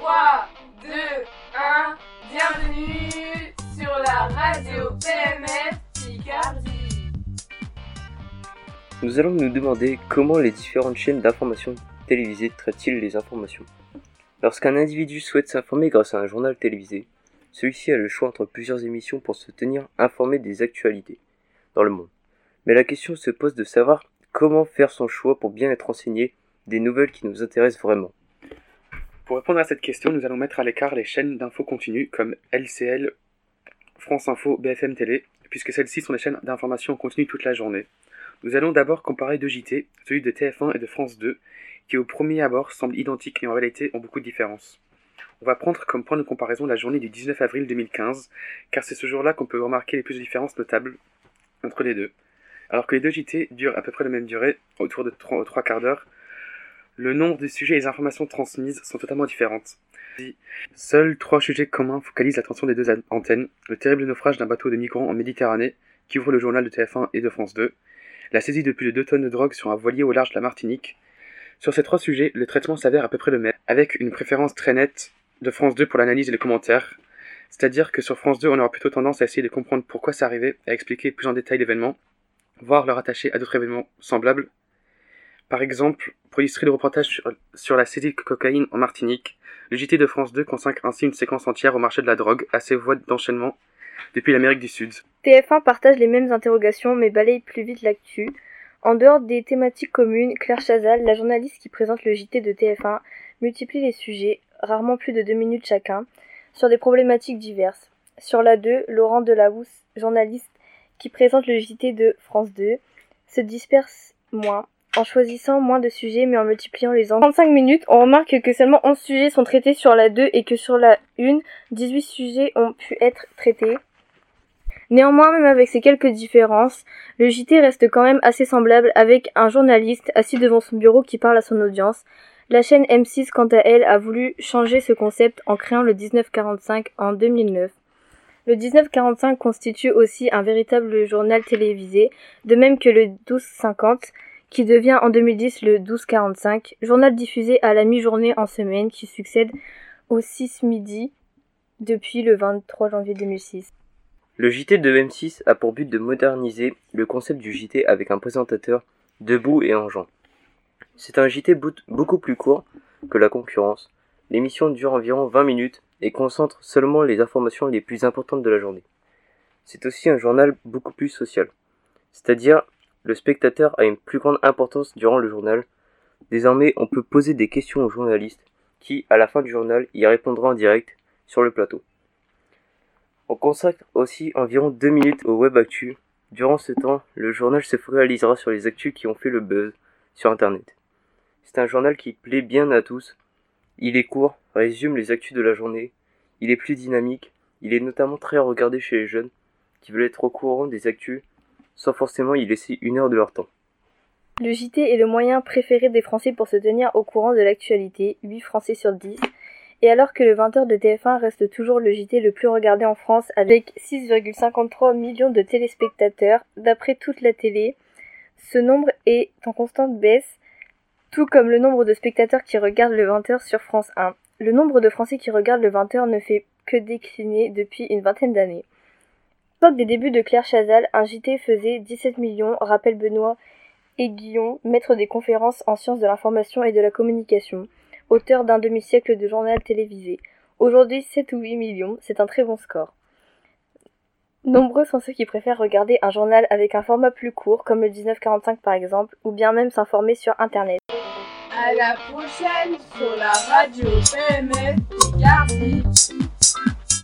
3, 2, 1, bienvenue sur la radio PMF Picardie. Nous allons nous demander comment les différentes chaînes d'information télévisées traitent-ils les informations. Lorsqu'un individu souhaite s'informer grâce à un journal télévisé, celui-ci a le choix entre plusieurs émissions pour se tenir informé des actualités dans le monde. Mais la question se pose de savoir comment faire son choix pour bien être renseigné des nouvelles qui nous intéressent vraiment. Pour répondre à cette question, nous allons mettre à l'écart les chaînes d'infos continues comme LCL, France Info, BFM Télé, puisque celles-ci sont des chaînes d'information continue toute la journée. Nous allons d'abord comparer deux JT, celui de TF1 et de France 2, qui au premier abord semblent identiques et en réalité ont beaucoup de différences. On va prendre comme point de comparaison la journée du 19 avril 2015, car c'est ce jour-là qu'on peut remarquer les plus de différences notables entre les deux. Alors que les deux JT durent à peu près la même durée, autour de trois quarts d'heure, le nombre de sujets et les informations transmises sont totalement différentes. Seuls trois sujets communs focalisent l'attention des deux antennes. Le terrible naufrage d'un bateau de migrants en Méditerranée, qui ouvre le journal de TF1 et de France 2. La saisie de plus de 2 tonnes de drogue sur un voilier au large de la Martinique. Sur ces trois sujets, le traitement s'avère à peu près le même, avec une préférence très nette de France 2 pour l'analyse et les commentaires. C'est-à-dire que sur France 2, on aura plutôt tendance à essayer de comprendre pourquoi ça arrivait, à expliquer plus en détail l'événement, voire le rattacher à d'autres événements semblables, par exemple, pour illustrer le reportage sur, la saisie de cocaïne en Martinique, le JT de France 2 consacre ainsi une séquence entière au marché de la drogue, à ses voies d'enchaînement depuis l'Amérique du Sud. TF1 partage les mêmes interrogations mais balaye plus vite l'actu. En dehors des thématiques communes, Claire Chazal, la journaliste qui présente le JT de TF1, multiplie les sujets, rarement plus de deux minutes chacun, sur des problématiques diverses. Sur la 2, Laurent Delahousse, journaliste qui présente le JT de France 2, se disperse moins, en choisissant moins de sujets mais en multipliant les angles. 35 minutes, on remarque que seulement 11 sujets sont traités sur la 2 et que sur la 1, 18 sujets ont pu être traités. Néanmoins, même avec ces quelques différences, le JT reste quand même assez semblable avec un journaliste assis devant son bureau qui parle à son audience. La chaîne M6, quant à elle, a voulu changer ce concept en créant le 1945 en 2009. Le 1945 constitue aussi un véritable journal télévisé, de même que le 1250, qui devient en 2010 le 1245, journal diffusé à la mi-journée en semaine qui succède au 6 midi depuis le 23 janvier 2006. Le JT de M6 a pour but de moderniser le concept du JT avec un présentateur debout et en gens. C'est un JT beaucoup plus court que la concurrence. L'émission dure environ 20 minutes et concentre seulement les informations les plus importantes de la journée. C'est aussi un journal beaucoup plus social. C'est-à-dire le spectateur a une plus grande importance durant le journal. Désormais, on peut poser des questions aux journalistes qui, à la fin du journal, y répondront en direct sur le plateau. On consacre aussi environ deux minutes au web actu. Durant ce temps, le journal se focalisera sur les actus qui ont fait le buzz sur Internet. C'est un journal qui plaît bien à tous. Il est court, résume les actus de la journée. Il est plus dynamique. Il est notamment très regardé chez les jeunes qui veulent être au courant des actus sans forcément y laisser une heure de leur temps. Le JT est le moyen préféré des Français pour se tenir au courant de l'actualité, 8 Français sur 10. Et alors que le 20h de TF1 reste toujours le JT le plus regardé en France avec 6,53 millions de téléspectateurs, d'après toute la télé, ce nombre est en constante baisse, tout comme le nombre de spectateurs qui regardent le 20h sur France 1. Le nombre de Français qui regardent le 20h ne fait que décliner depuis une vingtaine d'années l'époque des débuts de Claire Chazal, un JT faisait 17 millions, rappelle Benoît Aiguillon, maître des conférences en sciences de l'information et de la communication, auteur d'un demi-siècle de journal télévisé. Aujourd'hui, 7 ou 8 millions, c'est un très bon score. Nombreux sont ceux qui préfèrent regarder un journal avec un format plus court, comme le 1945 par exemple, ou bien même s'informer sur Internet. À la prochaine sur la radio PMF